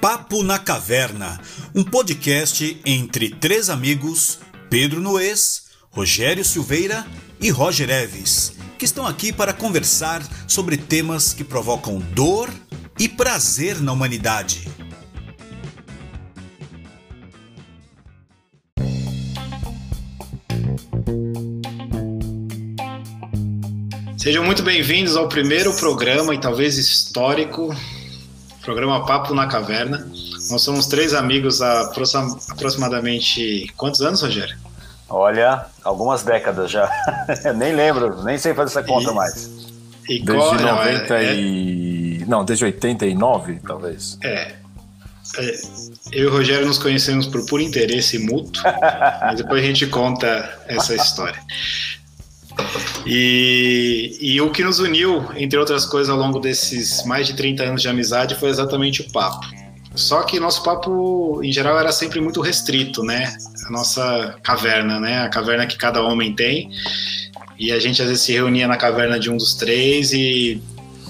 Papo na Caverna, um podcast entre três amigos, Pedro Noês, Rogério Silveira e Roger Eves, que estão aqui para conversar sobre temas que provocam dor e prazer na humanidade. Sejam muito bem-vindos ao primeiro programa e talvez histórico, programa Papo na Caverna. Nós somos três amigos há aproximadamente quantos anos, Rogério? Olha, algumas décadas já. nem lembro, nem sei fazer essa conta e, mais. E desde qual, 90 é, e... Não, desde 89, talvez. É, é. Eu e o Rogério nos conhecemos por puro interesse mútuo, mas depois a gente conta essa história. E, e o que nos uniu, entre outras coisas, ao longo desses mais de 30 anos de amizade foi exatamente o papo. Só que nosso papo, em geral, era sempre muito restrito, né? A nossa caverna, né? A caverna que cada homem tem. E a gente às vezes se reunia na caverna de um dos três e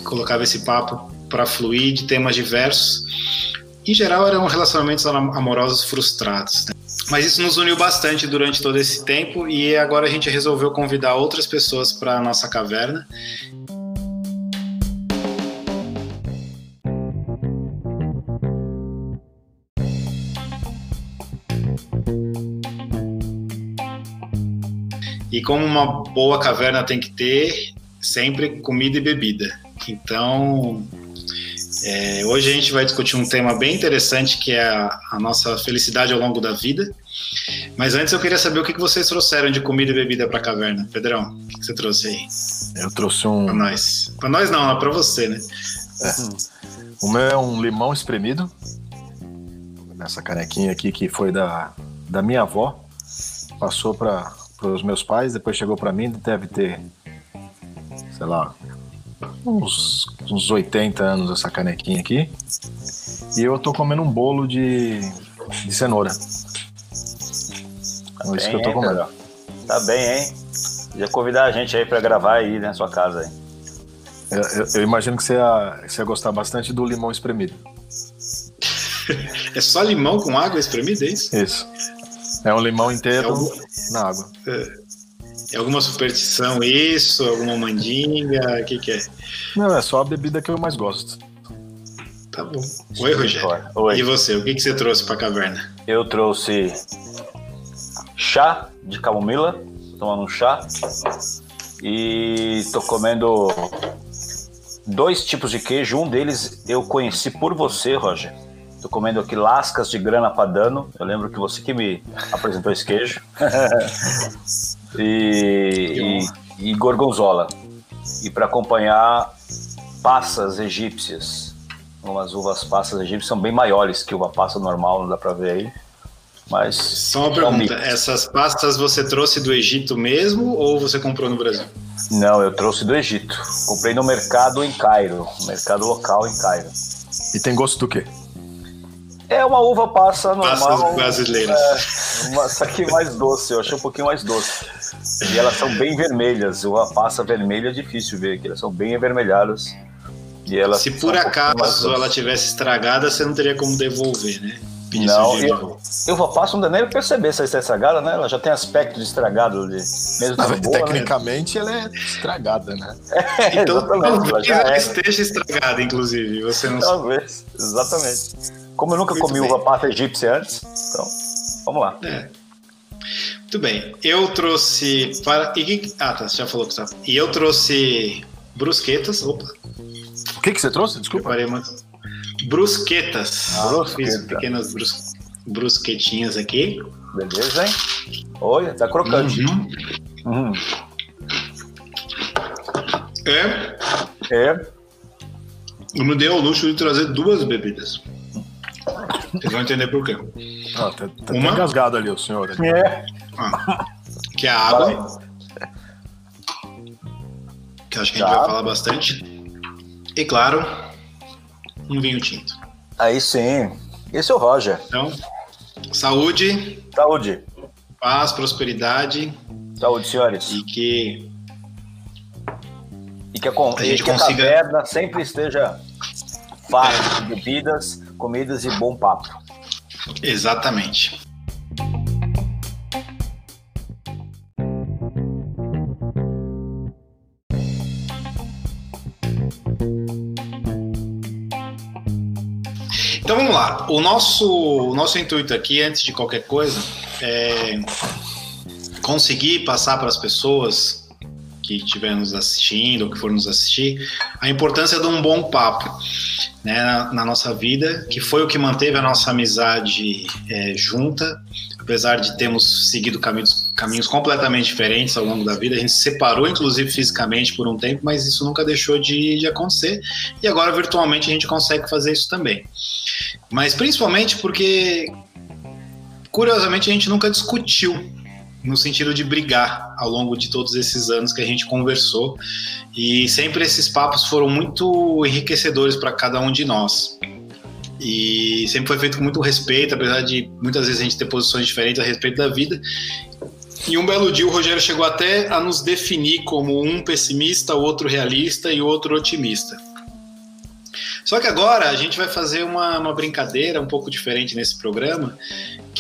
colocava esse papo para fluir de temas diversos. Em geral, eram relacionamentos amorosos frustrados. Né? Mas isso nos uniu bastante durante todo esse tempo e agora a gente resolveu convidar outras pessoas para a nossa caverna. E como uma boa caverna tem que ter, sempre comida e bebida. Então, é, hoje a gente vai discutir um tema bem interessante que é a, a, nossa felicidade ao longo da vida. Mas antes eu queria saber o que, que vocês trouxeram de comida e bebida para a caverna. Pedrão, o que, que, você trouxe aí? Eu trouxe um. Para nós. Para nós não, para você, né? É. O meu é um limão espremido. Nessa canequinha aqui que foi da, da minha avó. Passou para os meus pais, depois chegou para mim. Deve ter, sei lá, uns, uns 80 anos essa canequinha aqui. E eu tô comendo um bolo de, de cenoura. É isso que eu tô comendo. Tá bem, hein? Já convidar a gente aí para gravar aí na sua casa aí. Eu, eu, eu, imagino que você ia, você ia gostar bastante do limão espremido. é só limão com água espremida, é isso? Isso. É um limão inteiro é algum... na água. É, é alguma superstição isso? Alguma mandinga? O que, que é? Não, é só a bebida que eu mais gosto. Tá bom. Oi, Rogério. Oi. E você, o que, que você trouxe pra caverna? Eu trouxe chá de camomila, tomando um chá. E tô comendo dois tipos de queijo. Um deles eu conheci por você, Roger. Tô comendo aqui lascas de grana padano. Eu lembro que você que me apresentou esse queijo. e, e, e gorgonzola. E para acompanhar passas egípcias. Umas uvas passas egípcias são bem maiores que uva passa normal, não dá para ver aí. Mas. Só uma pergunta: essas pastas você trouxe do Egito mesmo ou você comprou no Brasil? Não, eu trouxe do Egito. Comprei no mercado em Cairo, mercado local em Cairo. E tem gosto do quê? É uma uva passa normal. Passas brasileiras. É, uma, só que mais doce, eu achei um pouquinho mais doce. E elas são bem vermelhas. Uva passa vermelha é difícil ver aqui. Elas são bem avermelhadas. E elas Se por acaso ela tivesse estragada, você não teria como devolver, né? Pedir não, eu, uva passa não dá nem perceber se ela está estragada, né? Ela já tem aspecto de estragado ali. Mesmo não, boa, né? tecnicamente né? ela é estragada, né? É, então talvez ela é. esteja estragada, inclusive. Você não Talvez, exatamente. Como eu nunca Muito comi bem. uva passa egípcia antes, então, vamos lá. É. Muito bem. Eu trouxe. Para... Ah, tá, você já falou que tá. E eu trouxe brusquetas. Opa. O que, que você trouxe? Desculpa. Preparei uma... Brusquetas. Ah, Brusqueta. Fiz pequenas brus... brusquetinhas aqui. Beleza, hein? Olha, tá crocante. Uhum. Uhum. É. É. Eu me dei ao luxo de trazer duas bebidas. Vocês vão entender por quê. Ah, tá, tá Uma... engasgado ali o senhor. Ali. É. Ah, que é a água. Que acho que a gente vai falar bastante. E claro, um vinho tinto. Aí sim. Esse é o Roger. Então, saúde. Saúde. Paz, prosperidade. Saúde, senhores. E que. E que a, a, gente que consiga... a caverna sempre esteja farta de bebidas comidas e bom papo. Exatamente. Então vamos lá. O nosso, o nosso intuito aqui, antes de qualquer coisa, é conseguir passar para as pessoas que estiverem nos assistindo ou que for nos assistir a importância de um bom papo né, na, na, nossa vida, que foi o que manteve a nossa amizade é, junta, apesar de termos seguido caminhos, caminhos completamente diferentes ao longo da vida. A gente se separou, inclusive fisicamente, por um tempo, mas isso nunca deixou de, de acontecer. E agora, virtualmente, a gente consegue fazer isso também. Mas principalmente porque, curiosamente, a gente nunca discutiu no sentido de brigar ao longo de todos esses anos que a gente conversou e sempre esses papos foram muito enriquecedores para cada um de nós. E sempre foi feito com muito respeito, apesar de muitas vezes a gente ter posições diferentes a respeito da vida. E um belo dia o Rogério chegou até a nos definir como um pessimista, o outro realista e o outro otimista. Só que agora a gente vai fazer uma, uma brincadeira um pouco diferente nesse programa,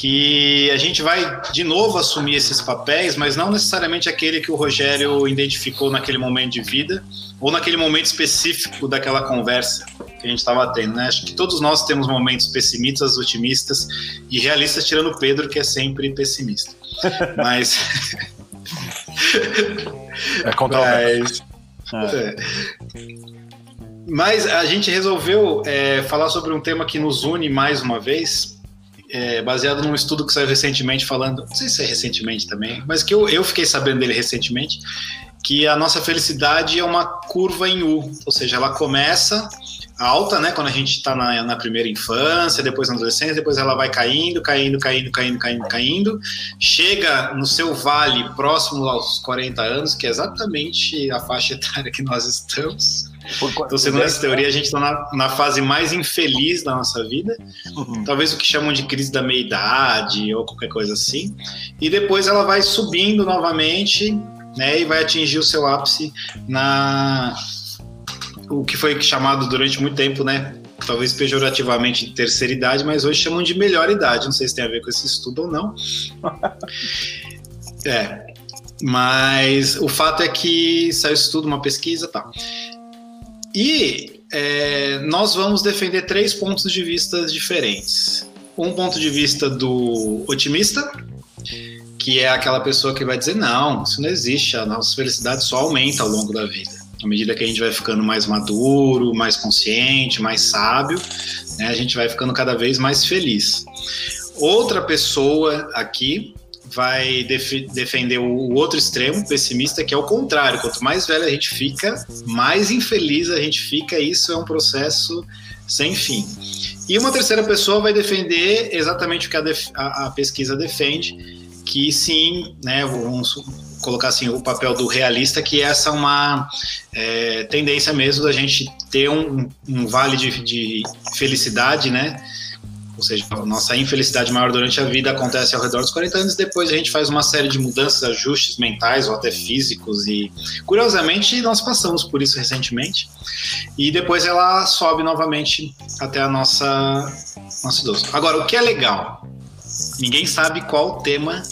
que a gente vai de novo assumir esses papéis, mas não necessariamente aquele que o Rogério identificou naquele momento de vida ou naquele momento específico daquela conversa que a gente estava tendo, né? Acho que todos nós temos momentos pessimistas, otimistas e realistas, tirando o Pedro, que é sempre pessimista. Mas. é controverso. Mas... É. Mas a gente resolveu é, falar sobre um tema que nos une mais uma vez, é, baseado num estudo que saiu recentemente falando, não sei se é recentemente também, mas que eu, eu fiquei sabendo dele recentemente, que a nossa felicidade é uma curva em U, ou seja, ela começa alta, né, quando a gente está na, na, primeira infância, depois na adolescência, depois ela vai caindo, caindo, caindo, caindo, caindo, caindo, chega no seu vale próximo aos 40 anos, que é exatamente a faixa etária que nós estamos, então, segundo essa teoria, a gente está na, na, fase mais infeliz da nossa vida, uhum. talvez o que chamam de crise da meia-idade ou qualquer coisa assim, e depois ela vai subindo novamente, né, e vai atingir o seu ápice na o que foi chamado durante muito tempo, né, talvez pejorativamente de terceira idade, mas hoje chamam de melhor idade. Não sei se tem a ver com esse estudo ou não. é, mas o fato é que saiu isso tudo, uma pesquisa, tá. E é, nós vamos defender três pontos de vista diferentes. Um ponto de vista do otimista, que é aquela pessoa que vai dizer: não, isso não existe, a nossa felicidade só aumenta ao longo da vida. À medida que a gente vai ficando mais maduro, mais consciente, mais sábio, né, a gente vai ficando cada vez mais feliz. Outra pessoa aqui vai def defender o outro extremo, pessimista, que é o contrário. Quanto mais velho a gente fica, mais infeliz a gente fica. Isso é um processo sem fim. E uma terceira pessoa vai defender exatamente o que a, a, a pesquisa defende, que sim, né, vamos colocar assim o papel do realista, que essa é uma é, tendência mesmo da gente ter um, um vale de, de felicidade, né? ou seja, a nossa infelicidade maior durante a vida acontece ao redor dos 40 anos, depois a gente faz uma série de mudanças, ajustes mentais ou até físicos, e curiosamente nós passamos por isso recentemente, e depois ela sobe novamente até a nossa, nosso idoso. Agora, o que é legal? Ninguém sabe qual tema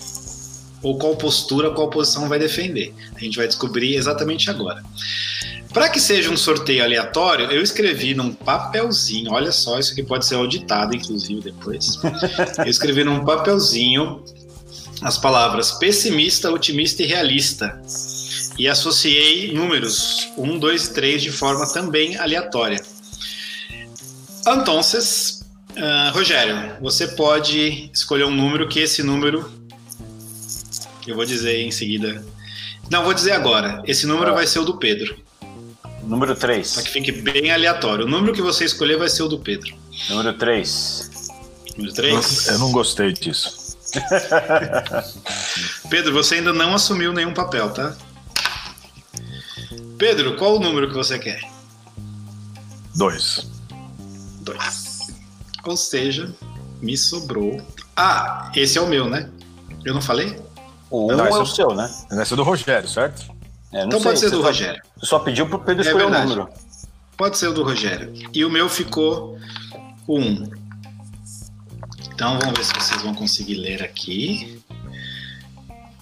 ou qual postura, qual posição vai defender. A gente vai descobrir exatamente agora. Para que seja um sorteio aleatório, eu escrevi num papelzinho, olha só, isso aqui pode ser auditado, inclusive, depois. Eu escrevi num papelzinho as palavras pessimista, otimista e realista. E associei números 1, 2 e 3 de forma também aleatória. Então, uh, Rogério, você pode escolher um número que esse número. Eu vou dizer em seguida. Não, vou dizer agora. Esse número ah. vai ser o do Pedro. Número 3. Só que fique bem aleatório. O número que você escolher vai ser o do Pedro. Número 3. Número 3? Eu não gostei disso. Pedro, você ainda não assumiu nenhum papel, tá? Pedro, qual o número que você quer? Dois. Dois. Ou seja, me sobrou. Ah, esse é o meu, né? Eu não falei? O um não, é o seu, né? Esse é do Rogério, certo? É, então sei, pode ser do só, Rogério. Só pediu pro Pedro é escolher o número. Pode ser o do Rogério. E o meu ficou o 1. Então vamos ver se vocês vão conseguir ler aqui.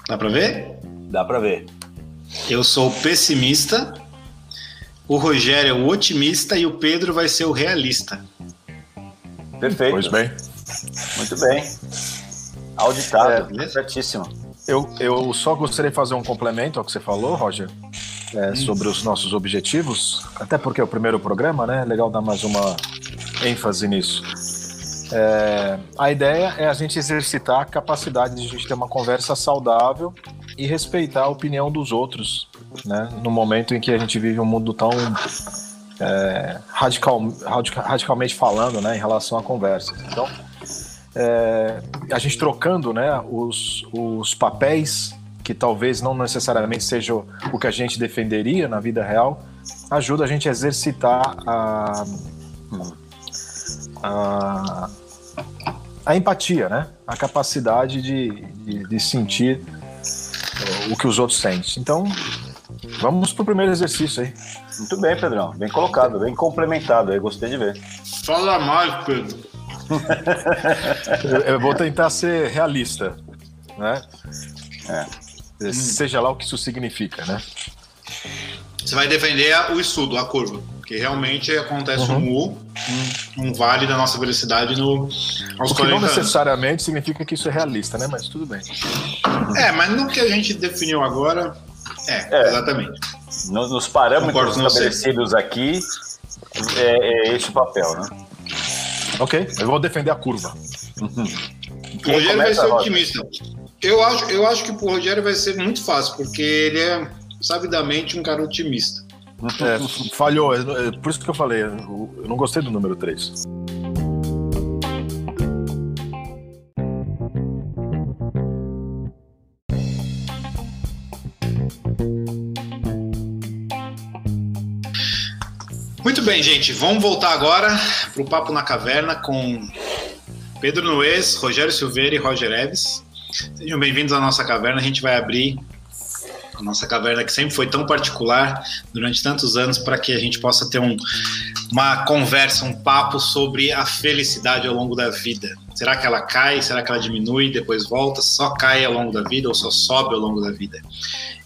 Dá para ver? Dá para ver. Eu sou o pessimista, o Rogério é o otimista e o Pedro vai ser o realista. Perfeito. Pois bem. Muito bem. Auditado, é, certíssimo. Eu, eu só gostaria de fazer um complemento ao que você falou, Roger, é, sobre os nossos objetivos, até porque é o primeiro programa, né? Legal dar mais uma ênfase nisso. É, a ideia é a gente exercitar a capacidade de a gente ter uma conversa saudável e respeitar a opinião dos outros, né? No momento em que a gente vive um mundo tão é, radical, radicalmente falando, né, em relação a conversas. Então, é, a gente trocando, né, os, os papéis que talvez não necessariamente seja o que a gente defenderia na vida real, ajuda a gente a exercitar a, a, a empatia, né? A capacidade de, de, de sentir o que os outros sentem. Então, vamos pro primeiro exercício aí. Muito bem, Pedrão. Bem colocado, bem complementado aí, gostei de ver. Fala mais, Pedro. Eu vou tentar ser realista, né? É. Seja lá o que isso significa, né? Você vai defender o estudo, a curva, que realmente acontece uhum. um U, um, um, vale da nossa velocidade no, aos o que não necessariamente anos. significa que isso é realista, né? Mas tudo bem. É, mas no que a gente definiu agora, é, é. exatamente. Nos, nos parâmetros estabelecidos aqui, é, é esse o papel, né? Ok, eu vou defender a curva. Uhum. O Rogério vai ser otimista. Eu acho, eu acho que pro Rogério vai ser muito fácil, porque ele é sabidamente um cara otimista. É, falhou, é, por isso que eu falei, eu não gostei do número 3. Bem, gente, vamos voltar agora para o Papo na Caverna com Pedro Nuez, Rogério Silveira e Roger Eves. Sejam bem-vindos à nossa caverna. A gente vai abrir a nossa caverna que sempre foi tão particular durante tantos anos para que a gente possa ter um, uma conversa, um papo sobre a felicidade ao longo da vida. Será que ela cai? Será que ela diminui? Depois volta? Só cai ao longo da vida ou só sobe ao longo da vida?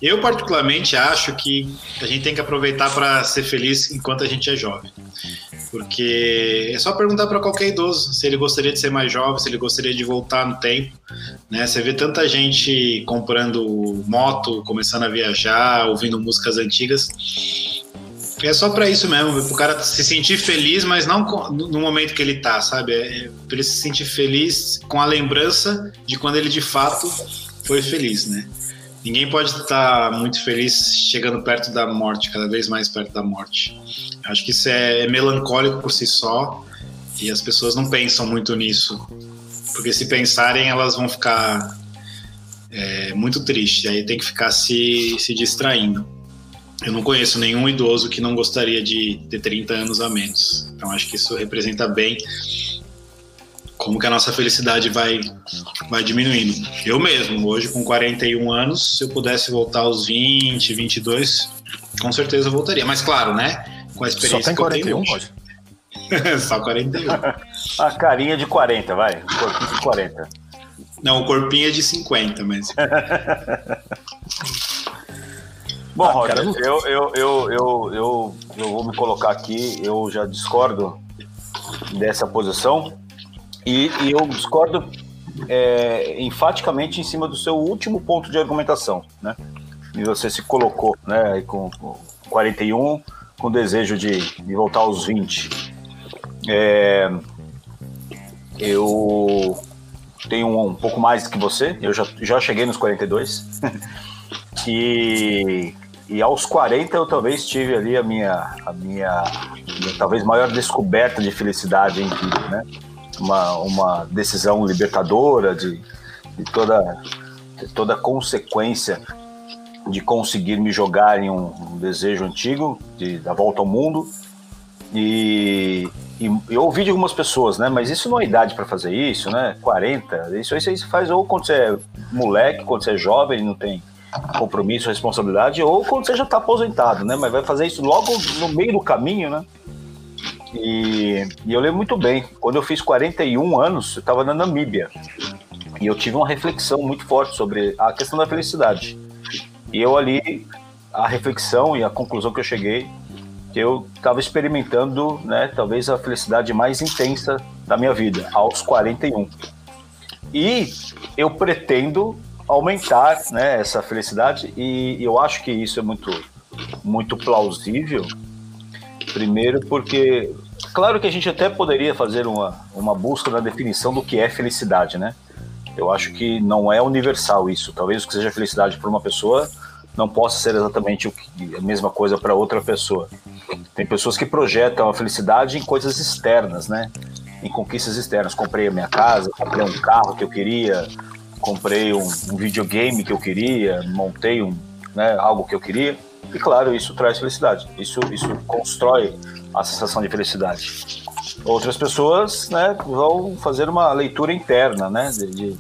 Eu, particularmente, acho que a gente tem que aproveitar para ser feliz enquanto a gente é jovem. Porque é só perguntar para qualquer idoso se ele gostaria de ser mais jovem, se ele gostaria de voltar no tempo. Né? Você vê tanta gente comprando moto, começando a viajar, ouvindo músicas antigas. É só para isso mesmo, para o cara se sentir feliz, mas não no momento que ele tá, sabe? É para ele se sentir feliz com a lembrança de quando ele de fato foi feliz, né? Ninguém pode estar muito feliz chegando perto da morte, cada vez mais perto da morte. Acho que isso é melancólico por si só e as pessoas não pensam muito nisso, porque se pensarem elas vão ficar é, muito tristes, aí tem que ficar se, se distraindo. Eu não conheço nenhum idoso que não gostaria de ter 30 anos a menos. Então acho que isso representa bem como que a nossa felicidade vai, vai diminuindo. Eu mesmo, hoje com 41 anos, se eu pudesse voltar aos 20, 22, com certeza eu voltaria. Mas claro, né? Com a experiência Só tem 41, que eu tenho Só 41. a carinha de 40, vai. O corpinho de 40. Não, o corpinho é de 50 mesmo. Bom, ah, Roger, eu, eu, eu, eu, eu, eu vou me colocar aqui, eu já discordo dessa posição e, e eu discordo é, enfaticamente em cima do seu último ponto de argumentação, né? E você se colocou, né, com, com 41, com desejo de, de voltar aos 20. É, eu tenho um, um, pouco mais que você, eu já, já cheguei nos 42. e, e aos 40 eu talvez tive ali a minha, a minha, minha talvez maior descoberta de felicidade em vida, né? Uma, uma decisão libertadora de, de toda, de toda consequência de conseguir me jogar em um, um desejo antigo de, da volta ao mundo e, e, eu ouvi de algumas pessoas, né? Mas isso não é idade para fazer isso, né? 40, isso aí você faz ou quando você é moleque, quando você é jovem, não tem compromisso, responsabilidade, ou quando você já está aposentado, né? Mas vai fazer isso logo no meio do caminho, né? E, e, eu lembro muito bem, quando eu fiz 41 anos, eu estava na Namíbia. E eu tive uma reflexão muito forte sobre a questão da felicidade. E eu ali, a reflexão e a conclusão que eu cheguei, que eu estava experimentando, né, talvez a felicidade mais intensa da minha vida, aos 41. E eu pretendo aumentar né, essa felicidade e eu acho que isso é muito, muito plausível. Primeiro porque, claro que a gente até poderia fazer uma, uma busca na definição do que é felicidade, né? Eu acho que não é universal isso. Talvez o que seja felicidade para uma pessoa não possa ser exatamente o que, a mesma coisa para outra pessoa. Tem pessoas que projetam a felicidade em coisas externas, né? Em conquistas externas. Comprei a minha casa, comprei um carro que eu queria, comprei um, um videogame que eu queria, montei um, né, algo que eu queria. E claro, isso traz felicidade. Isso, isso constrói a sensação de felicidade. Outras pessoas né, vão fazer uma leitura interna, né? De, de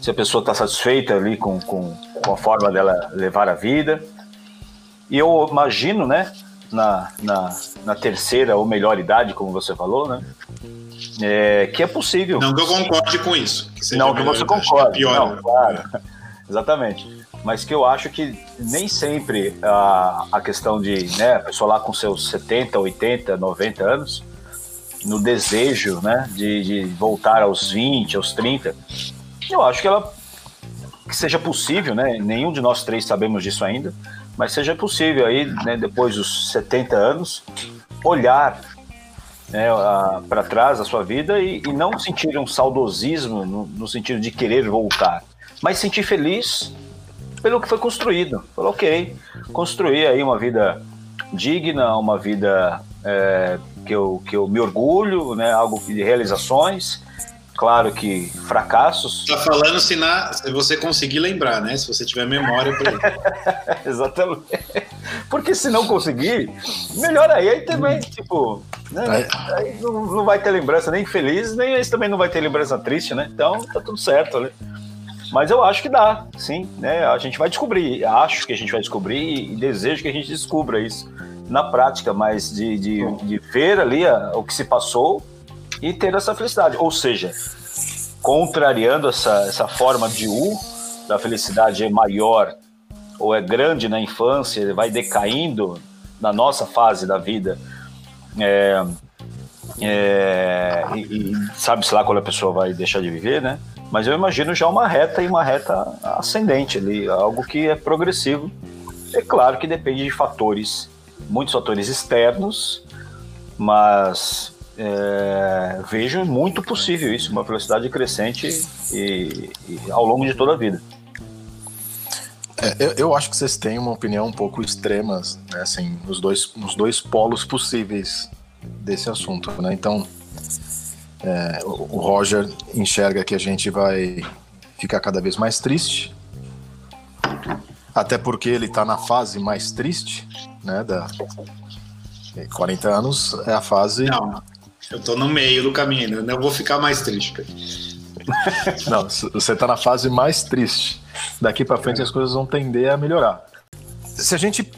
se a pessoa está satisfeita ali com, com, com a forma dela levar a vida. E eu imagino, né, na, na, na terceira ou melhor idade, como você falou, né? É, que é possível. Não que eu concorde com isso. Que não que você concorde. Pior, não, né? claro. Exatamente. Mas que eu acho que nem sempre a, a questão de né, a pessoa lá com seus 70, 80, 90 anos, no desejo né, de, de voltar aos 20, aos 30, eu acho que ela que seja possível, né? Nenhum de nós três sabemos disso ainda, mas seja possível aí, né, depois dos 70 anos, olhar né, para trás da sua vida e, e, não sentir um saudosismo no, no, sentido de querer voltar, mas sentir feliz pelo que foi construído. Falou, ok, construir aí uma vida digna, uma vida é, que, eu, que eu me orgulho, né, algo de realizações, Claro que fracassos. Tá falando se, na, se você conseguir lembrar, né? Se você tiver memória para Exatamente. Porque se não conseguir, melhor aí, aí também, tipo, né? Aí não, não, vai ter lembrança nem feliz, nem esse também não vai ter lembrança triste, né? Então tá tudo certo, né? Mas eu acho que dá, sim, né? A gente vai descobrir, acho que a gente vai descobrir e desejo que a gente descubra isso na prática, mas de, de, de ver ali a, o que se passou e ter essa felicidade. Ou seja, contrariando essa, essa forma de U, da felicidade é maior ou é grande na infância, vai decaindo na nossa fase da vida. É, é, e, e sabe-se lá quando a pessoa vai deixar de viver, né? Mas eu imagino já uma reta e uma reta ascendente ali, algo que é progressivo. É claro que depende de fatores, muitos fatores externos, mas é, vejo muito possível isso, uma velocidade crescente e, e ao longo de toda a vida. É, eu, eu, acho que vocês têm uma opinião um pouco extremas, né, assim, nos dois, nos dois polos possíveis desse assunto, né? Então, é, o, o Roger enxerga que a gente vai ficar cada vez mais triste, até porque ele está na fase mais triste, né, da 40 anos é a fase Não. Eu tô no meio do caminho, né? eu vou ficar mais triste. Não, você tá na fase mais triste. Daqui para frente as coisas vão tender a melhorar. Se a gente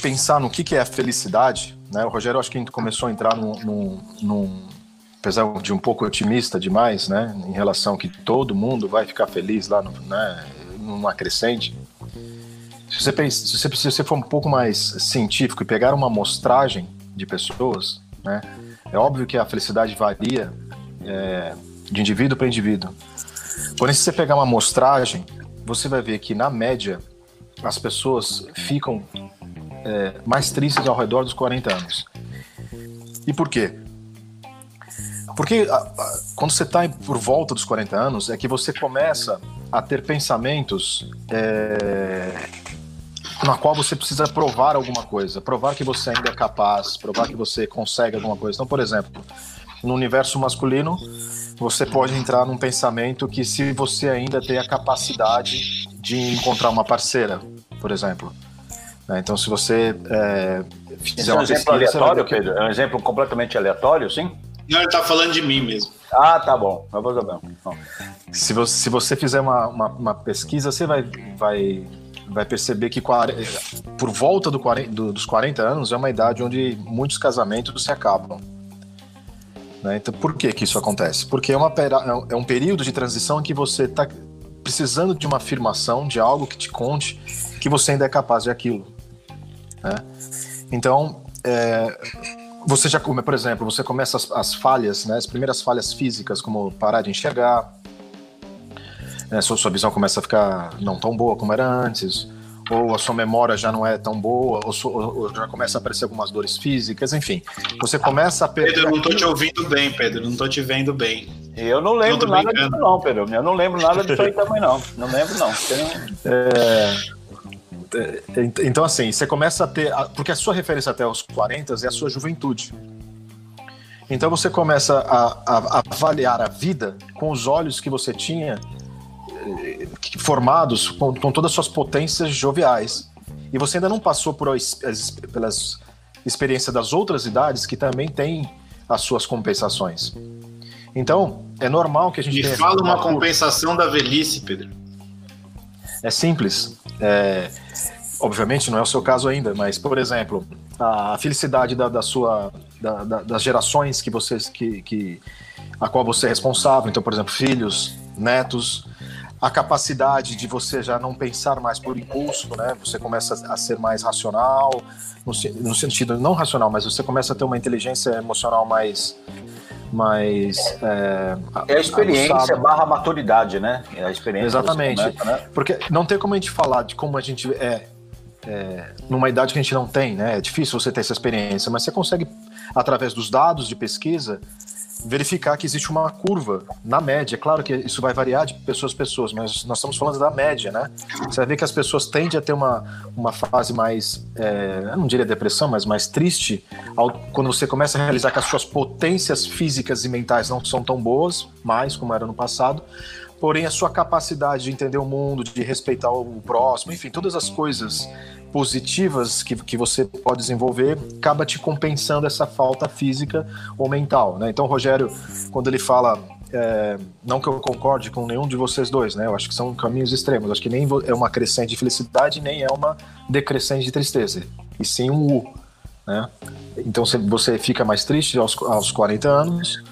pensar no que, que é a felicidade, né? O Rogério acho que começou a entrar num, num, num, apesar de um pouco otimista demais, né? Em relação que todo mundo vai ficar feliz lá no, né, numa crescente. Se você, se, você, se você for um pouco mais científico e pegar uma amostragem de pessoas, né? É óbvio que a felicidade varia é, de indivíduo para indivíduo. Porém, se você pegar uma amostragem, você vai ver que, na média, as pessoas ficam é, mais tristes ao redor dos 40 anos. E por quê? Porque a, a, quando você está por volta dos 40 anos, é que você começa a ter pensamentos é, na qual você precisa provar alguma coisa, provar que você ainda é capaz, provar que você consegue alguma coisa. Então, por exemplo, no universo masculino, você pode entrar num pensamento que se você ainda tem a capacidade de encontrar uma parceira, por exemplo. Né? Então, se você é, fizer é um exemplo aleatório, que... Pedro? É um exemplo completamente aleatório, sim? Não, ele está falando de mim mesmo. Ah, tá bom. Eu vou saber. Se você, se você fizer uma, uma, uma pesquisa, você vai, vai vai perceber que por volta do 40, do, dos 40 anos é uma idade onde muitos casamentos se acabam. Né? Então, por que, que isso acontece? Porque é, uma, é um período de transição em que você está precisando de uma afirmação, de algo que te conte que você ainda é capaz de aquilo. Né? Então, é, você já, por exemplo, você começa as, as, falhas, né, as primeiras falhas físicas, como parar de enxergar, né, sua, sua visão começa a ficar não tão boa como era antes, ou a sua memória já não é tão boa, ou, ou, ou já começa a aparecer algumas dores físicas, enfim. Você começa a perder. Pedro, eu não tô te ouvindo bem, Pedro, não tô te vendo bem. Eu não lembro não nada disso, não, Pedro. Eu não lembro nada disso aí também, não. Não lembro, não. É, é... Então, assim, você começa a ter. Porque a sua referência até os 40 é a sua juventude. Então você começa a, a, avaliar a vida com os olhos que você tinha formados com, com, todas as suas potências joviais. E você ainda não passou por as, as, pelas experiências das outras idades que também têm as suas compensações. Então, é normal que a gente Me fala uma compensação da velhice, Pedro. É simples. É, obviamente não é o seu caso ainda, mas, por exemplo, a felicidade da, da sua. Da, da, das gerações que vocês. Que, que, a qual você é responsável. Então, por exemplo, filhos, netos. A capacidade de você já não pensar mais por impulso, né? Você começa a ser mais racional, no, no sentido não racional, mas você começa a ter uma inteligência emocional mais mas é, é a experiência aguçado. barra maturidade, né? É a experiência. Exatamente. Comenta, né? Porque não tem como a gente falar de como a gente é, é, numa idade que a gente não tem, né? É difícil você ter essa experiência, mas você consegue, através dos dados de pesquisa, verificar que existe uma curva na média. É claro que isso vai variar de pessoas a pessoas, mas nós estamos falando da média, né? Você vai ver que as pessoas tendem a ter uma, uma fase mais, é, não diria depressão, mas mais triste, ao, quando você começa a realizar que as suas potências físicas e mentais não são tão boas, mais como era no passado, porém a sua capacidade de entender o mundo, de respeitar o próximo, enfim, todas as coisas positivas que, que você pode desenvolver acaba te compensando essa falta física ou mental, né? Então, Rogério, quando ele fala é, não que eu concorde com nenhum de vocês dois, né? Eu acho que são caminhos extremos. Acho que nem é uma crescente de felicidade, nem é uma decrescente de tristeza. E sim um U, né? Então você fica mais triste aos, aos 40 anos,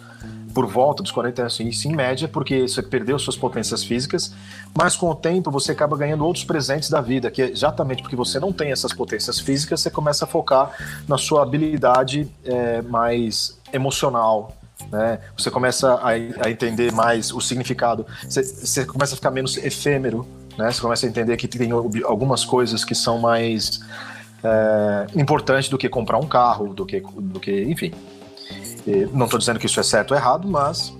por volta dos 40 anos, isso em média, porque você perdeu suas potências físicas, mas com o tempo você acaba ganhando outros presentes da vida, que é exatamente porque você não tem essas potências físicas, você começa a focar na sua habilidade é, mais emocional, né? Você começa a, a, entender mais o significado, você, você, começa a ficar menos efêmero, né? Você começa a entender que tem algumas coisas que são mais é, importantes do que comprar um carro, do que, do que enfim, não estou dizendo que isso é certo ou errado, mas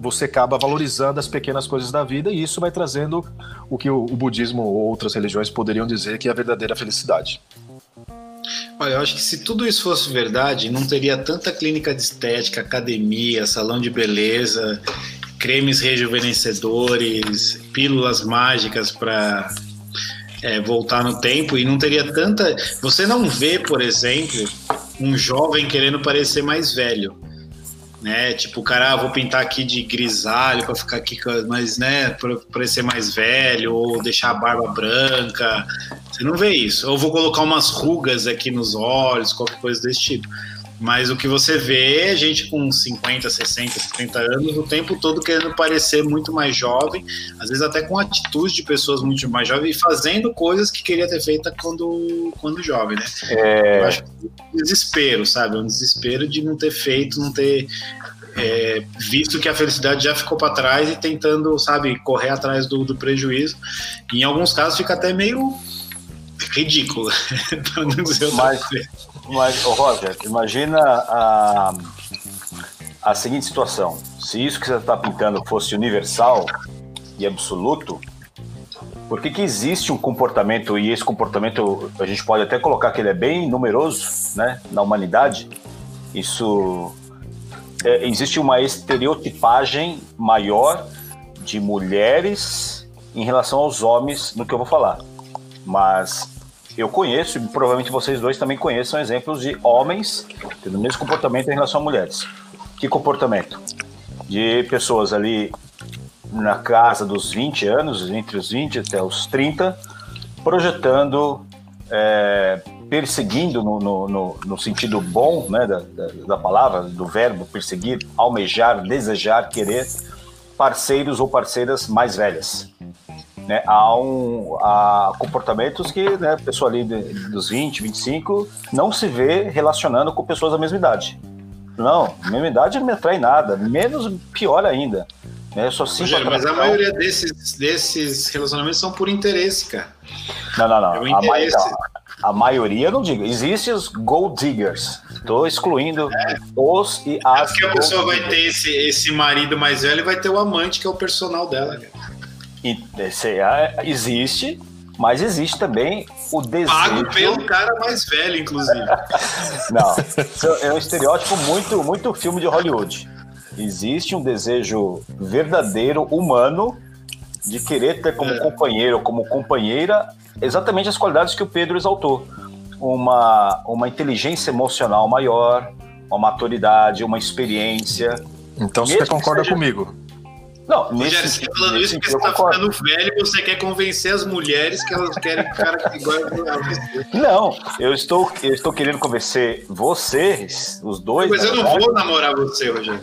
você acaba valorizando as pequenas coisas da vida e isso vai trazendo o que o, budismo ou outras religiões poderiam dizer que é a verdadeira felicidade. Olha, eu acho que se tudo isso fosse verdade, não teria tanta clínica de estética, academia, salão de beleza, cremes rejuvenescedores, pílulas mágicas para é, voltar no tempo e não teria tanta. Você não vê, por exemplo, um jovem querendo parecer mais velho. Né? Tipo, cara, ah, vou pintar aqui de grisalho para ficar aqui, mas, né, para parecer mais velho, ou deixar a barba branca. Você não vê isso. Ou vou colocar umas rugas aqui nos olhos, qualquer coisa desse tipo. Mas o que você vê é gente com 50, 60, 70 anos o tempo todo querendo parecer muito mais jovem, às vezes até com atitudes de pessoas muito mais jovens e fazendo coisas que queria ter feito quando, quando jovem, né? É... Eu acho que é um desespero, sabe? É um desespero de não ter feito, não ter é, visto que a felicidade já ficou para trás e tentando, sabe, correr atrás do, do prejuízo. E em alguns casos fica até meio ridículo. mas, mas oh Roger, imagina a, a seguinte situação: se isso que você está pintando fosse universal e absoluto, por que, que existe um comportamento, e esse comportamento a gente pode até colocar que ele é bem numeroso né, na humanidade? Isso. É, existe uma estereotipagem maior de mulheres em relação aos homens no que eu vou falar. Mas eu conheço, e provavelmente vocês dois também conheçam exemplos de homens tendo o mesmo comportamento em relação a mulheres. Que comportamento? De pessoas ali na casa dos 20 anos, entre os 20 até os 30, projetando, é, perseguindo no, no, no, no, sentido bom né, da, da, da, palavra, do verbo perseguir, almejar, desejar, querer, parceiros ou parceiras mais velhas. Né, há, um, há comportamentos que né, a pessoa ali dos 20, 25 não se vê relacionando com pessoas da mesma idade. Não, mesma idade não me atrai nada, menos pior ainda. Né, eu sou Rogério, mas a maioria desses, desses relacionamentos são por interesse, cara. Não, não, não. É a, ma então, a, maioria não digo. Existem os gold diggers. Estou excluindo é. os e as. É porque a pessoa vai ter esse, esse marido mais velho e vai ter o amante, que é o personal dela, cara. Esse, é, existe, mas existe também o desejo. Pago pelo cara mais velho, inclusive. Não, é um estereótipo muito, muito filme de Hollywood. Existe um desejo verdadeiro, humano, de querer ter como é. companheiro, como companheira, exatamente as qualidades que o Pedro exaltou. Uma, uma inteligência emocional maior, uma maturidade, uma experiência. Então você concorda seja... comigo? Não, Rogério, você tá falando isso porque você tá ficando velho e você quer convencer as mulheres que elas querem cara que igual a você. Não, eu estou, eu estou querendo convencer vocês, os dois. Mas eu não verdade, vou namorar você, Rogério.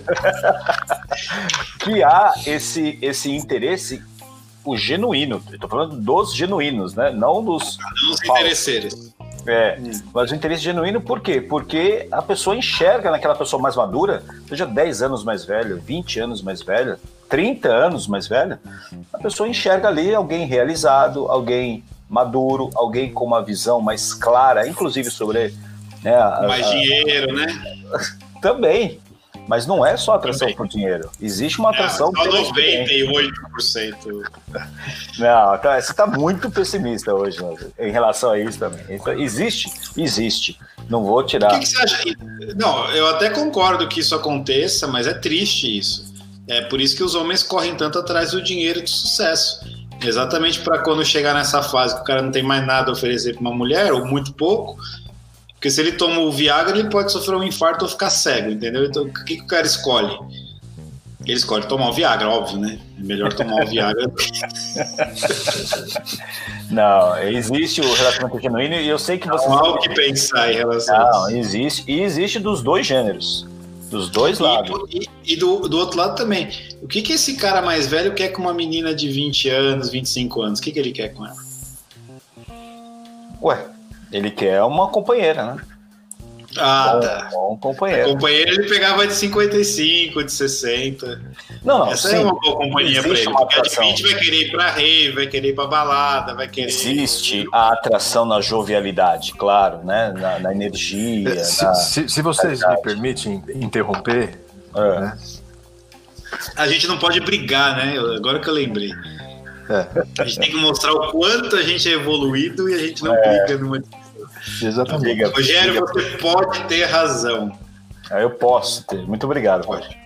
que há esse, esse interesse o genuíno. Eu tô falando dos genuínos, né? Não dos. Não os interesseiros. É, hum. mas o interesse genuíno por quê? Porque a pessoa enxerga naquela pessoa mais madura, seja 10 anos mais velho, 20 anos mais velho, 30 anos mais velha, a pessoa enxerga ali alguém realizado, alguém maduro, alguém com uma visão mais clara, inclusive sobre. Né, a, mais a, dinheiro, né? Também. Mas não é só atração Também. por dinheiro. Existe uma atração. É, só 98%. Não, tá, você está muito pessimista hoje né, em relação a isso também. Então, existe? Existe. Não vou tirar. O que, que você acha? Não, eu até concordo que isso aconteça, mas é triste isso. É por isso que os homens correm tanto atrás do dinheiro de sucesso. Exatamente para quando chegar nessa fase que o cara não tem mais nada a oferecer para uma mulher, ou muito pouco, porque se ele toma o Viagra, ele pode sofrer um infarto ou ficar cego, entendeu? Então, o que, que o cara escolhe? Ele escolhe tomar o Viagra, óbvio, né? É melhor tomar o Viagra. Não, existe o relacionamento genuíno e eu sei que você. Não há o que pensar em relação Não, existe. E existe dos dois gêneros. Dos dois e, lados. E, e, do, do outro lado também. O que, que esse cara mais velho quer com uma menina de 20 anos, 25 anos? O que, que ele quer com ela? Ué, ele quer uma companheira, né? Ah, tá. Um companheiro. A companheira ele pegava de 55, de 60. Não, não. Essa é sim, é uma boa companhia para ele. Porque a de 20 vai querer ir pra rave, vai querer ir pra balada, vai querer. Existe a atração na jovialidade, claro, né? Na, na energia. Se, na... se, se vocês me permitem interromper. É. Né? A gente não pode brigar, né? Agora que eu lembrei. É. A gente tem que mostrar o quanto a gente é evoluído e a gente não é. briga numa Exatamente. Rogério, você pode ter razão. Ah, eu posso ter. Muito obrigado, pode.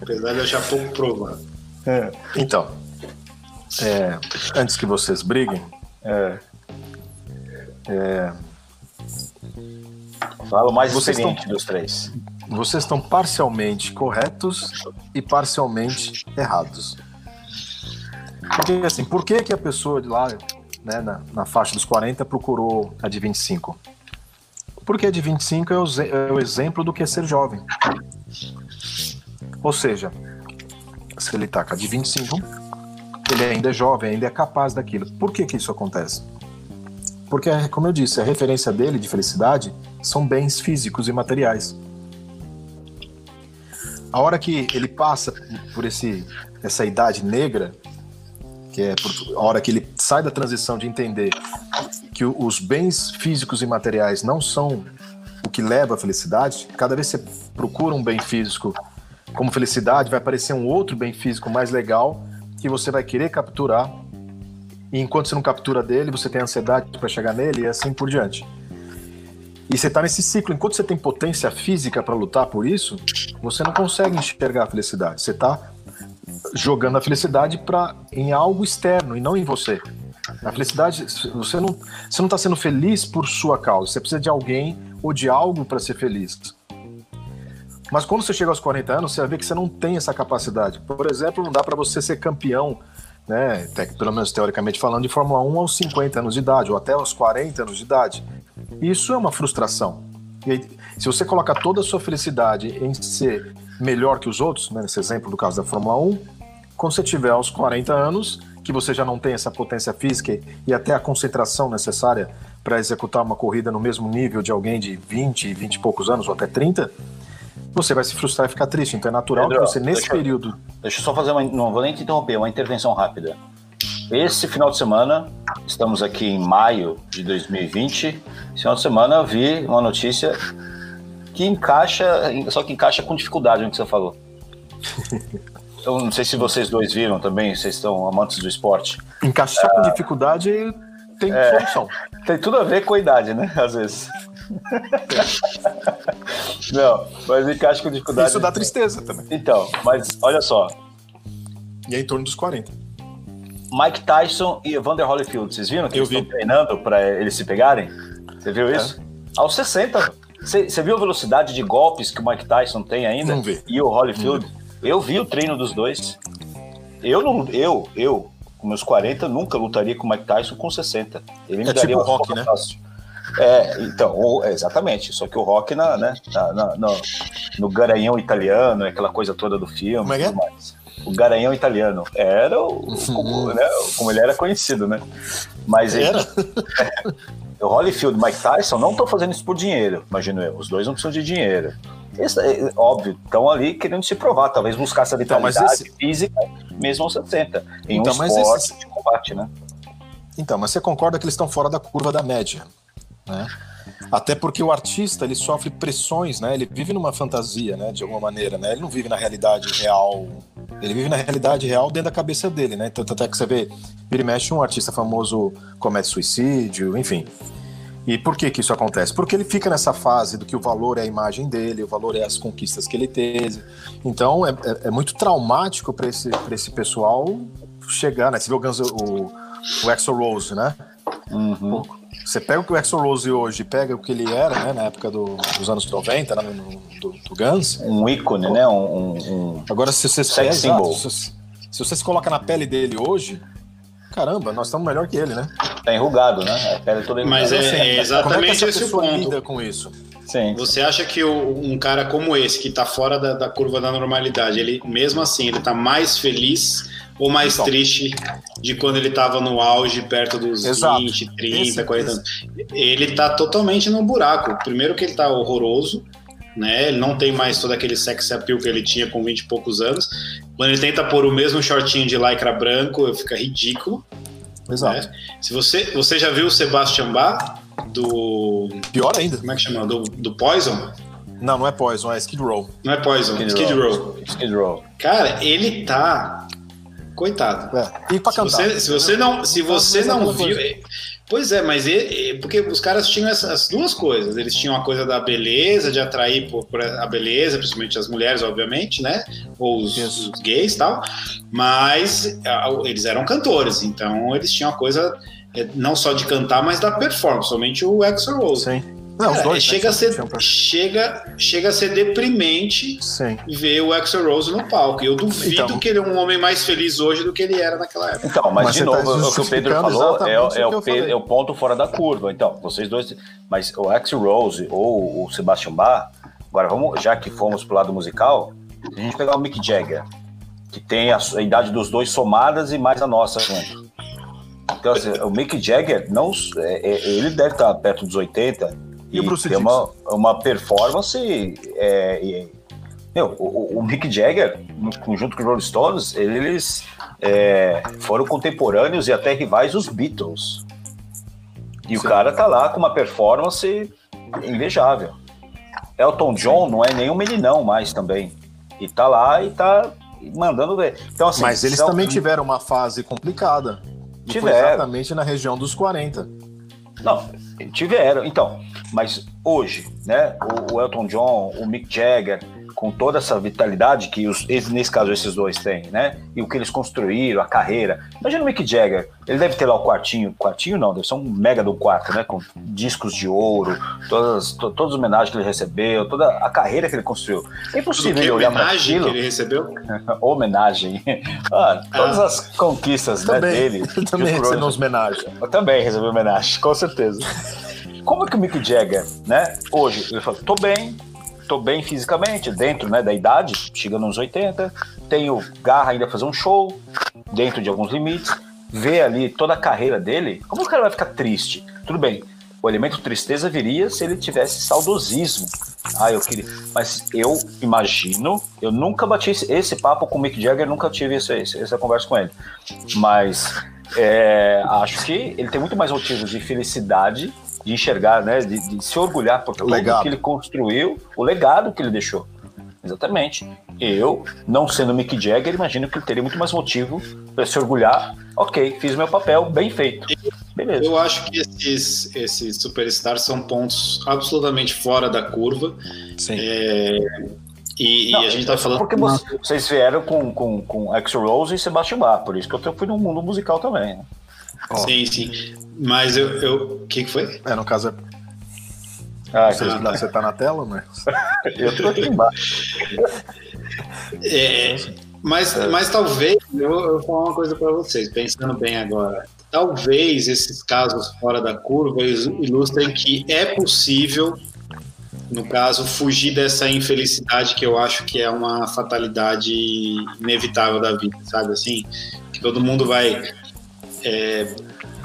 Apesar de eu achar pouco provável. É. Então, é, antes que vocês briguem, é, é, Falo mais vocês estão, dos três. Vocês estão parcialmente corretos e parcialmente errados. Porque assim, por que, que a pessoa de lá né, na, na, faixa dos 40, procurou a de 25. Porque a de 25 é o, é o exemplo do que é ser jovem. Ou seja, se ele está com a de 25, ele ainda é jovem, ainda é capaz daquilo. Por que, que isso acontece? Porque, como eu disse, a referência dele de felicidade são bens físicos e materiais. A hora que ele passa por esse, essa idade negra, que é a hora que ele sai da transição de entender que os bens físicos e materiais não são o que leva à felicidade, cada vez que você procura um bem físico como felicidade, vai aparecer um outro bem físico mais legal que você vai querer capturar. E enquanto você não captura dele, você tem ansiedade para chegar nele e assim por diante. E você está nesse ciclo. Enquanto você tem potência física para lutar por isso, você não consegue enxergar a felicidade. Você está jogando a felicidade para em algo externo e não em você. A felicidade, você não você não está sendo feliz por sua causa. Você precisa de alguém ou de algo para ser feliz. Mas quando você chega aos 40 anos, você vai ver que você não tem essa capacidade. Por exemplo, não dá para você ser campeão, né, pelo menos teoricamente falando, de Fórmula 1 aos 50 anos de idade, ou até aos 40 anos de idade. Isso é uma frustração. E aí, se você coloca toda a sua felicidade em ser melhor que os outros, né, nesse exemplo do caso da Fórmula 1, quando você tiver aos 40 anos, que você já não tem essa potência física e até a concentração necessária para executar uma corrida no mesmo nível de alguém de 20, 20 e poucos anos ou até 30, você vai se frustrar e ficar triste. Então é natural Pedro, que você, nesse deixa, período. Deixa eu só fazer uma. Não vou nem te interromper, uma intervenção rápida. Esse final de semana, estamos aqui em maio de 2020. Esse final de semana eu vi uma notícia que encaixa, só que encaixa com dificuldade no que você falou. Eu não sei se vocês dois viram também, vocês estão amantes do esporte. Encaixar com dificuldade tem é, solução. Tem tudo a ver com a idade, né? Às vezes. não, mas encaixa com dificuldade. Isso dá tristeza também. Então, mas olha só. E é em torno dos 40. Mike Tyson e Evander Holyfield, vocês viram que Eu eles vi. estão treinando para eles se pegarem? Você viu é. isso? Aos 60. Você viu a velocidade de golpes que o Mike Tyson tem ainda? Não vi. E o Holyfield? Eu vi o treino dos dois. Eu não, eu, eu, com meus 40, nunca lutaria com o Mike Tyson com 60. Ele me é daria tipo rock, né? Fácil. É, então, o, exatamente. Só que o rock na, né, na, na, no, no garanhão italiano, aquela coisa toda do filme. Como é que é? O garanhão italiano. Era o, como, né, como ele era conhecido, né? Mas ele, era? É, o Holyfield Mike Tyson não estão fazendo isso por dinheiro, imagino eu. Os dois não precisam de dinheiro. É, óbvio, estão ali querendo se provar, talvez buscar essa então, vitalidade então, esse... física mesmo aos 60, em então, um esporte esse... de combate, né? Então, mas você concorda que eles estão fora da curva da média, né? Até porque o artista ele sofre pressões, né? Ele vive numa fantasia, né? De alguma maneira, né? Ele não vive na realidade real. Ele vive na realidade real dentro da cabeça dele, né? Tanto até que você vê, vira e mexe um artista famoso comete suicídio, enfim. E por que que isso acontece? Porque ele fica nessa fase do que o valor é a imagem dele, o valor é as conquistas que ele teve. Então é, é, é muito traumático para esse, esse pessoal chegar, né? Você vê o, Guns, o, o Axel Rose, né? Uhum. Você pega o que o Axel Rose hoje, pega o que ele era, né, na época do, dos anos 90, né, do, do, Guns. Um ícone, né? Um, um, Agora, se você, exato, se, se você se coloca na pele dele hoje, caramba, nós estamos melhor que ele, né? Tá enrugado, né? A pele toda Mas é, é exatamente Como é esse o ponto. lida com isso? Sim. Você acha que o, um cara como esse, que está fora da, da, curva da normalidade, ele mesmo assim, ele está mais feliz ou mais então, triste de quando ele estava no auge, perto dos exato. 20, 30, esse, 40 anos? Ele está totalmente no buraco. Primeiro que ele está horroroso, né? Ele não tem mais todo aquele sex appeal que ele tinha com 20 e poucos anos. Quando ele tenta pôr o mesmo shortinho de lycra branco, fica ridículo. Exato. Né? Se você, você já viu o Sebastian Bach do. Pior ainda. Como é que chama? Do, do Poison? Não, não é Poison, é Skid Row. Não é Poison, Skid, Skid Row. Row. Skid Row. Cara, ele tá. Coitado. É. E pra cantar. Se você, se você não, se você não viu. Pois é, mas ele, porque os caras tinham essas duas coisas. Eles tinham a coisa da beleza, de atrair por, por a beleza, principalmente as mulheres, obviamente, né? Ou os, os gays e tal. Mas eles eram cantores, então eles tinham a coisa é, não só de cantar, mas da performance, somente o Axel Rose. Sim. Não, Cara, dois, chega, né? a ser, chega, chega a ser deprimente Sim. ver o Axel Rose no palco. Eu duvido então, que ele é um homem mais feliz hoje do que ele era naquela época. Então, mas, mas de tá novo, tá o que o Pedro falou é, é, o, é, o, ponto fora da curva. Então, vocês dois. Mas o Axel Rose ou o Sebastian Bach, agora vamos, já que fomos pro lado musical, a gente pegar o Mick Jagger, que tem a, a idade dos dois somadas e mais a nossa junto. Então, assim, o Mick Jagger, não, é, é, ele deve estar perto dos 80 e, e o Bruce tem uma, uma performance. É, meu, o, o, Mick Jagger, no conjunto com os Rolling Stones, eles é, foram contemporâneos e até rivais dos Beatles. E Sim. o cara tá lá com uma performance invejável. Elton John não é nenhum meninão mais também. E tá lá e tá mandando ver. Então, assim, Mas eles são... também tiveram uma fase complicada. Tiveram. Exatamente na região dos 40. Não, tiveram. Então, mas hoje, né, o, Elton John, o Mick Jagger, com toda essa vitalidade que os, nesse caso esses dois têm, né? E o que eles construíram, a carreira. Imagina o Mick Jagger, ele deve ter lá o quartinho, quartinho não, deve ser um mega do quarto, né? Com discos de ouro, todas, to, todas as homenagens que ele recebeu, toda a carreira que ele construiu. É impossível ele olhar para aquilo. que ele recebeu? homenagem. Ah, todas ah. as conquistas né, dele. Eu também recebeu homenagem. Eu também recebi homenagem, com certeza. Como é que o Mick Jagger, né, hoje, ele fala, tô bem, tô bem fisicamente, dentro né, da idade, chegando nos 80, tenho garra ainda fazer um show, dentro de alguns limites, vê ali toda a carreira dele, como o cara vai ficar triste? Tudo bem, o elemento tristeza viria se ele tivesse saudosismo. Ah, eu queria. Mas eu imagino, eu nunca bati esse, esse papo com o Mick Jagger, nunca tive essa, essa conversa com ele. Mas é, acho que ele tem muito mais motivos de felicidade de enxergar, né, de, de se orgulhar por tudo que ele construiu, o legado que ele deixou. Exatamente. Eu, não sendo Mick Jagger, imagino que ele teria muito mais motivo para se orgulhar. Ok, fiz meu papel, bem feito. Beleza. Eu acho que esses, esses superstars são pontos absolutamente fora da curva. Sim. É, e, não, e, a gente tá falando. Porque vocês vieram com, com, com Axel Rose e Sebastian Bach, por isso que eu fui no mundo musical também. Né? Oh. Sim, sim. Mas eu. O que, que foi? É, no caso é. Ah, você, tá. você tá na tela, mas. eu tô aqui embaixo. É, mas, é. mas talvez, eu, eu vou falar uma coisa para vocês, pensando bem agora. Talvez esses casos fora da curva ilustrem que é possível, no caso, fugir dessa infelicidade que eu acho que é uma fatalidade inevitável da vida, sabe assim? Que todo mundo vai é,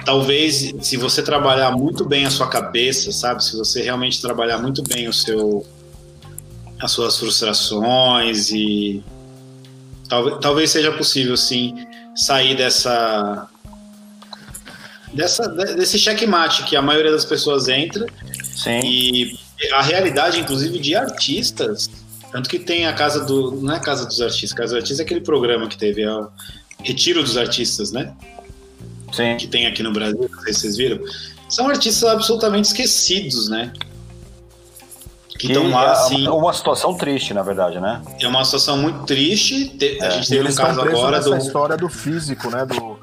talvez se você trabalhar muito bem a sua cabeça, sabe? Se você realmente trabalhar muito bem o seu as suas frustrações e talvez, talvez seja possível sim sair dessa dessa desse checkmate que a maioria das pessoas entra sim. e a realidade inclusive de artistas tanto que tem a casa do não é a casa dos artistas, a casa dos artistas é aquele programa que teve é o retiro dos artistas, né? Sim. que tem aqui no Brasil, não sei se vocês viram, são artistas absolutamente esquecidos, né? Que estão lá, é assim. Uma situação triste, na verdade, né? É uma situação muito triste. A é. gente teve um caso agora do. história do físico, né? Do,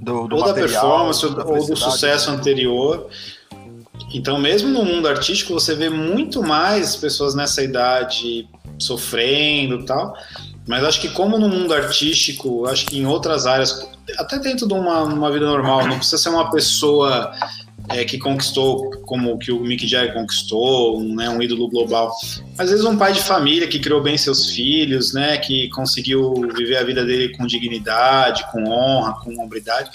do, do ou material, da performance, da ou do sucesso anterior. Então, mesmo no mundo artístico, você vê muito mais pessoas nessa idade sofrendo e tal. Mas acho que como no mundo artístico, acho que em outras áreas, até dentro de uma, uma vida normal, não precisa ser uma pessoa é, que conquistou como que o Mick Jagger conquistou, um, né, um ídolo global. Às vezes um pai de família que criou bem seus filhos, né, que conseguiu viver a vida dele com dignidade, com honra, com hombridade,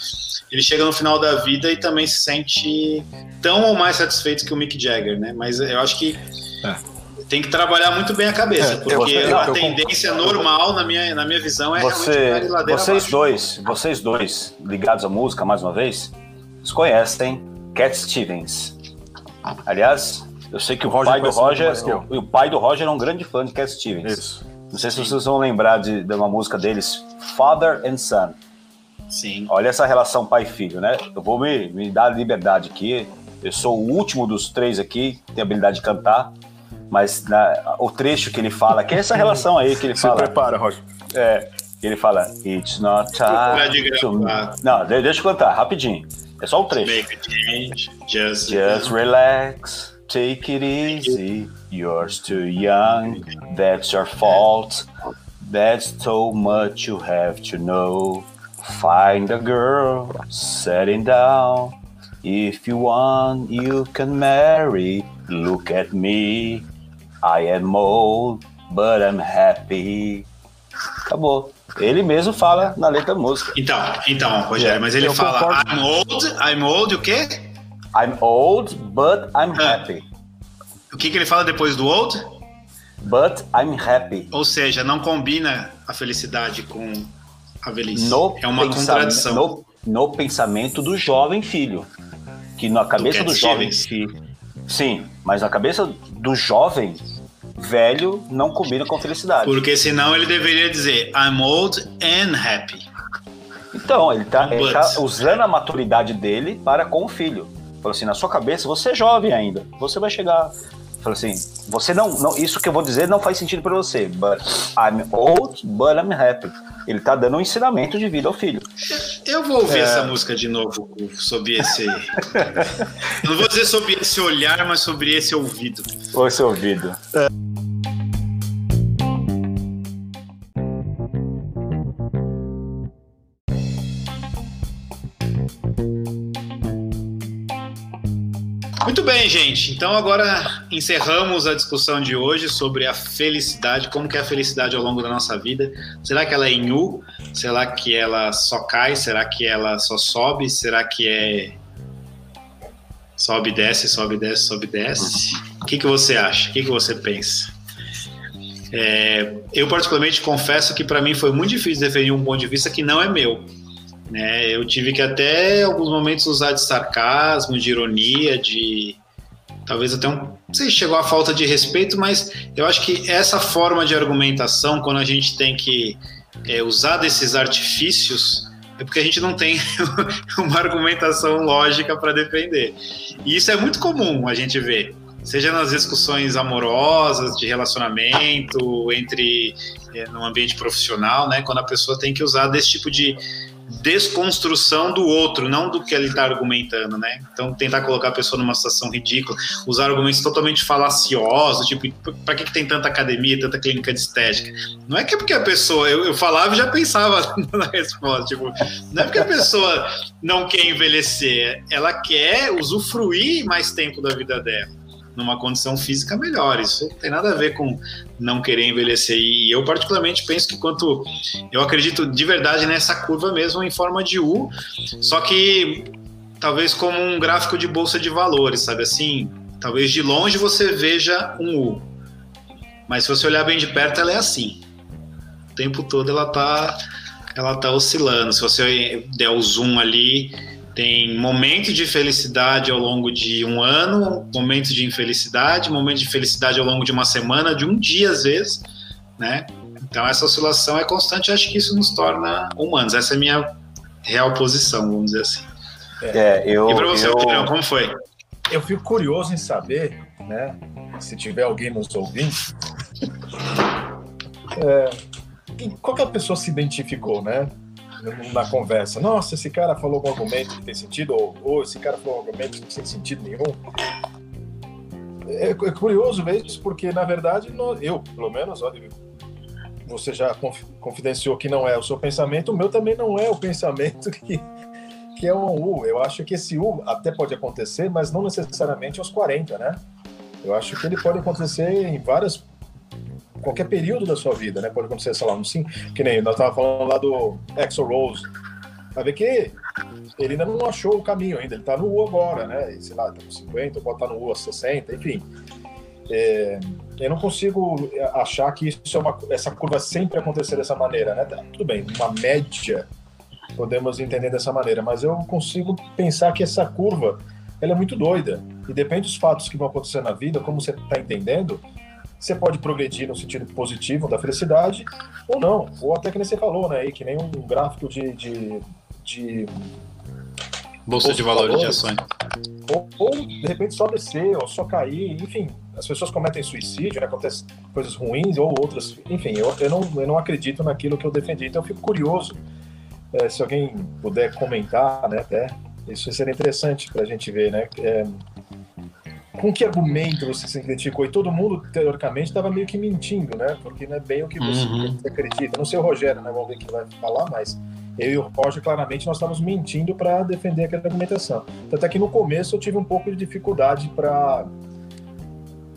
ele chega no final da vida e também se sente tão ou mais satisfeito que o Mick Jagger, né? Mas eu acho que é tem que trabalhar muito bem a cabeça, é, porque eu, a tendência normal, na minha, na minha visão, é você, realmente Vocês abaixo. dois, vocês dois, ligados à música, mais uma vez, vocês conhecem Cat Stevens. Aliás, eu sei que o, pai do Roger, o, o, pai do Roger é um grande fã de Cat Stevens. Isso. Não sei Sim. se vocês vão lembrar de, de uma música deles, Father and Son. Sim. Olha essa relação pai filho, né? Eu vou me, me dar liberdade aqui. Eu sou o último dos três aqui, tem habilidade de cantar mas na, o trecho que ele fala, que é essa relação aí que ele Se fala. Se prepara, Roger. É, ele fala, it's not time. To... Não, deixa eu cantar, rapidinho. É só o trecho. Make a change, just, just relax, take it easy. You're too young, that's your fault. That's so much you have to know. Find a girl, setting down. If you want, you can marry. Look at me. I am old, but I'm happy. Acabou. Ele mesmo fala na letra da música. Então, então, Rogério, mas ele Eu fala concordo. I'm old, I'm old, o quê? I'm old, but I'm ah. happy. O que, que ele fala depois do old? But I'm happy. Ou seja, não combina a felicidade com a velhice. No é uma contradição. No, no, pensamento do jovem filho. Que na cabeça do, do jovem filho. Sim, mas na cabeça do jovem, velho não combina com felicidade. Porque senão ele deveria dizer I'm old and happy. Então, ele tá, ele tá usando a maturidade dele para com o filho. Falou assim, na sua cabeça, você é jovem ainda. Você vai chegar Falou assim: você não, não, isso que eu vou dizer não faz sentido para você, but I'm old, but I'm happy. Ele tá dando um ensinamento de vida ao filho. Eu vou ouvir é... essa música de novo sobre esse. não vou dizer sobre esse olhar, mas sobre esse ouvido. Esse ouvido. É. Muito bem, gente. Então agora encerramos a discussão de hoje sobre a felicidade, como que é a felicidade ao longo da nossa vida. Será que ela é em U? Será que ela só cai? Será que ela só sobe? Será que é sobe, desce, sobe, desce, sobe, desce? O que, que você acha? O que, que você pensa? É, eu particularmente confesso que para mim foi muito difícil definir um ponto de vista que não é meu. Né? Eu tive que até alguns momentos usar de sarcasmo, de ironia, de talvez até um, não sei se chegou a falta de respeito, mas eu acho que essa forma de argumentação, quando a gente tem que é, usar desses artifícios, é porque a gente não tem uma argumentação lógica para defender. E isso é muito comum a gente ver, seja nas discussões amorosas, de relacionamento, entre é, no ambiente profissional, né, quando a pessoa tem que usar desse tipo de desconstrução do outro, não do que ele está argumentando, né? Então, tentar colocar a pessoa numa situação ridícula, usar argumentos totalmente falaciosos, tipo, para que, que tem tanta academia, tanta clínica de estética? Não é que é porque a pessoa, eu, eu falava e já pensava na resposta, tipo, não é porque a pessoa não quer envelhecer, ela quer usufruir mais tempo da vida dela numa condição física melhor. Isso não tem nada a ver com não querer envelhecer. E eu, particularmente, penso que quanto. Eu acredito de verdade nessa curva mesmo em forma de U, só que talvez como um gráfico de bolsa de valores, sabe assim? Talvez de longe você veja um U, mas se você olhar bem de perto, ela é assim. O tempo todo ela tá, ela tá oscilando. Se você der o zoom ali, tem momentos de felicidade ao longo de um ano, momentos de infelicidade, momentos de felicidade ao longo de uma semana, de um dia às vezes, né? Então essa oscilação é constante, acho que isso nos torna humanos. Essa é a minha real posição, vamos dizer assim. É, eu, e para você, eu... Como foi? Eu fico curioso em saber, né? Se tiver alguém nos ouvindo, é, qual que a pessoa se identificou, né? Na conversa. Nossa, esse cara falou algum argumento que tem sentido, ou, ou esse cara falou um argumento que não tem sentido nenhum. É, é curioso ver isso, porque na verdade eu, pelo menos, olha, você já confidenciou que não é o seu pensamento, o meu também não é o pensamento que, que é um U. Eu acho que esse U até pode acontecer, mas não necessariamente aos 40, né? Eu acho que ele pode acontecer em várias qualquer período da sua vida, né? Pode acontecer, sei lá, um sim, que nem nós tava falando lá do Exo Rose. Vai ver que ele ainda não achou o caminho ainda, ele tá no U agora, né? Sei lá, tá com 50, pode estar tá no U a 60, enfim. É, eu não consigo achar que isso é uma, essa curva sempre acontecer dessa maneira, né? Tá, tudo bem, uma média podemos entender dessa maneira, mas eu consigo pensar que essa curva ela é muito doida e depende dos fatos que vão acontecer na vida, como você está entendendo, você pode progredir no sentido positivo da felicidade ou não, ou até que nem você falou, né? que nem um gráfico de, de, de bolsa, de valores, de ações. Ou, ou, de repente só descer, ou só cair, enfim. As pessoas cometem suicídio, né? acontecem coisas ruins ou outras. Enfim, eu, eu, não, eu não acredito naquilo que eu defendi. Então eu fico curioso é, se alguém puder comentar, né? Até isso seria interessante para a gente ver, né? É, com que argumento você se identificou? E todo mundo, teoricamente, estava meio que mentindo, né? Porque não é bem o que você, uhum. acredita. Não sei o Rogério, né? Ver quem vai falar, mas eu e o Roger, claramente, nós estávamos mentindo para defender aquela argumentação. Tanto é que no começo eu tive um pouco de dificuldade para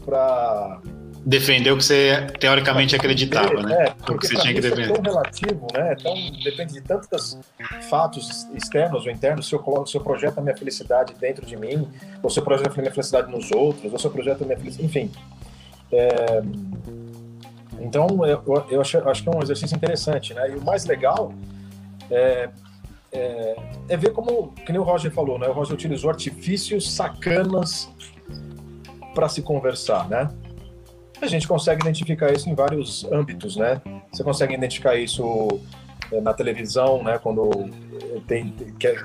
para defender o que você teoricamente acreditava, né? É, porque o que você tinha que defender. É tão relativo, né? Então, depende de tantos fatos externos ou internos. Se eu coloco, se eu projeto a minha felicidade dentro de mim, ou se eu projeto a minha felicidade nos outros, ou se eu projeto a minha felicidade, enfim. É, então, eu, eu acho, acho, que é um exercício interessante, né? E o mais legal é, é, é ver como, que nem o Roger falou, né? O Roger utilizou artifícios sacanas para se conversar, né? A gente consegue identificar isso em vários âmbitos, né? Você consegue identificar isso eh, na televisão, né? Quando tem, quer,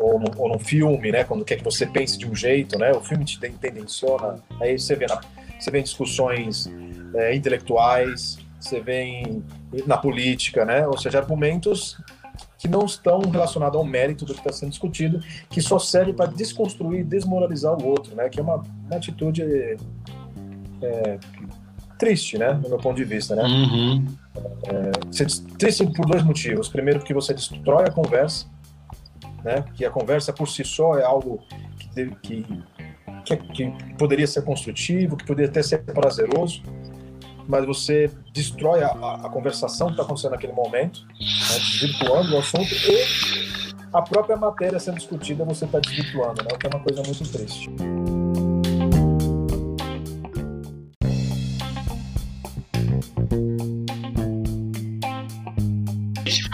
ou, no, ou filme, né? Quando quer que você pense de um jeito, né? O filme te tendenciona. Aí você vê na, você vê em discussões é, intelectuais, você vê na política, né? Ou seja, argumentos que não estão relacionados ao mérito do que está sendo discutido, que só serve para desconstruir e desmoralizar o outro, né? Que é uma, uma atitude é, triste, né? No meu ponto de vista, né? Uhum. É, triste por dois motivos. Primeiro, porque você destrói a conversa, né? Que a conversa por si só é algo que, que, que, que poderia ser construtivo, que poderia até ser prazeroso mas você destrói a, a, a conversação que está acontecendo naquele momento, né, desvirtuando o assunto e a própria matéria sendo discutida você está desvirtuando, né, o que é uma coisa muito triste.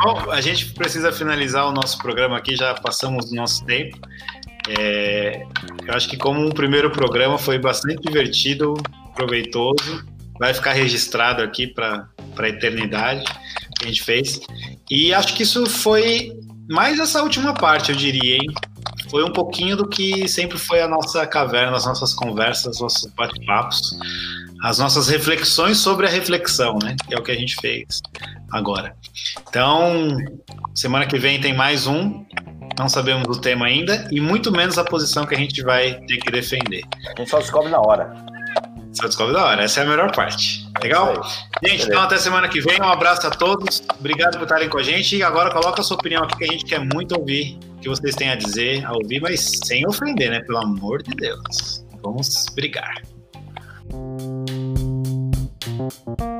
Bom, a gente precisa finalizar o nosso programa aqui, já passamos do nosso tempo. É, eu acho que como um primeiro programa foi bastante divertido, proveitoso vai ficar registrado aqui para a eternidade que a gente fez. E acho que isso foi mais essa última parte, eu diria, hein? Foi um pouquinho do que sempre foi a nossa caverna, as nossas conversas, os nossos bate-papos, as nossas reflexões sobre a reflexão, né? Que é o que a gente fez agora. Então, semana que vem tem mais um. Não sabemos o tema ainda e muito menos a posição que a gente vai ter que defender. A gente só descobre na hora. Só descobre da hora. Essa é a melhor parte. Legal? Gente, Beleza. então até semana que vem. Um abraço a todos. Obrigado por estarem com a gente. E agora coloca a sua opinião aqui que a gente quer muito ouvir o que vocês têm a dizer, a ouvir, mas sem ofender, né? Pelo amor de Deus. Vamos brigar. Thank you.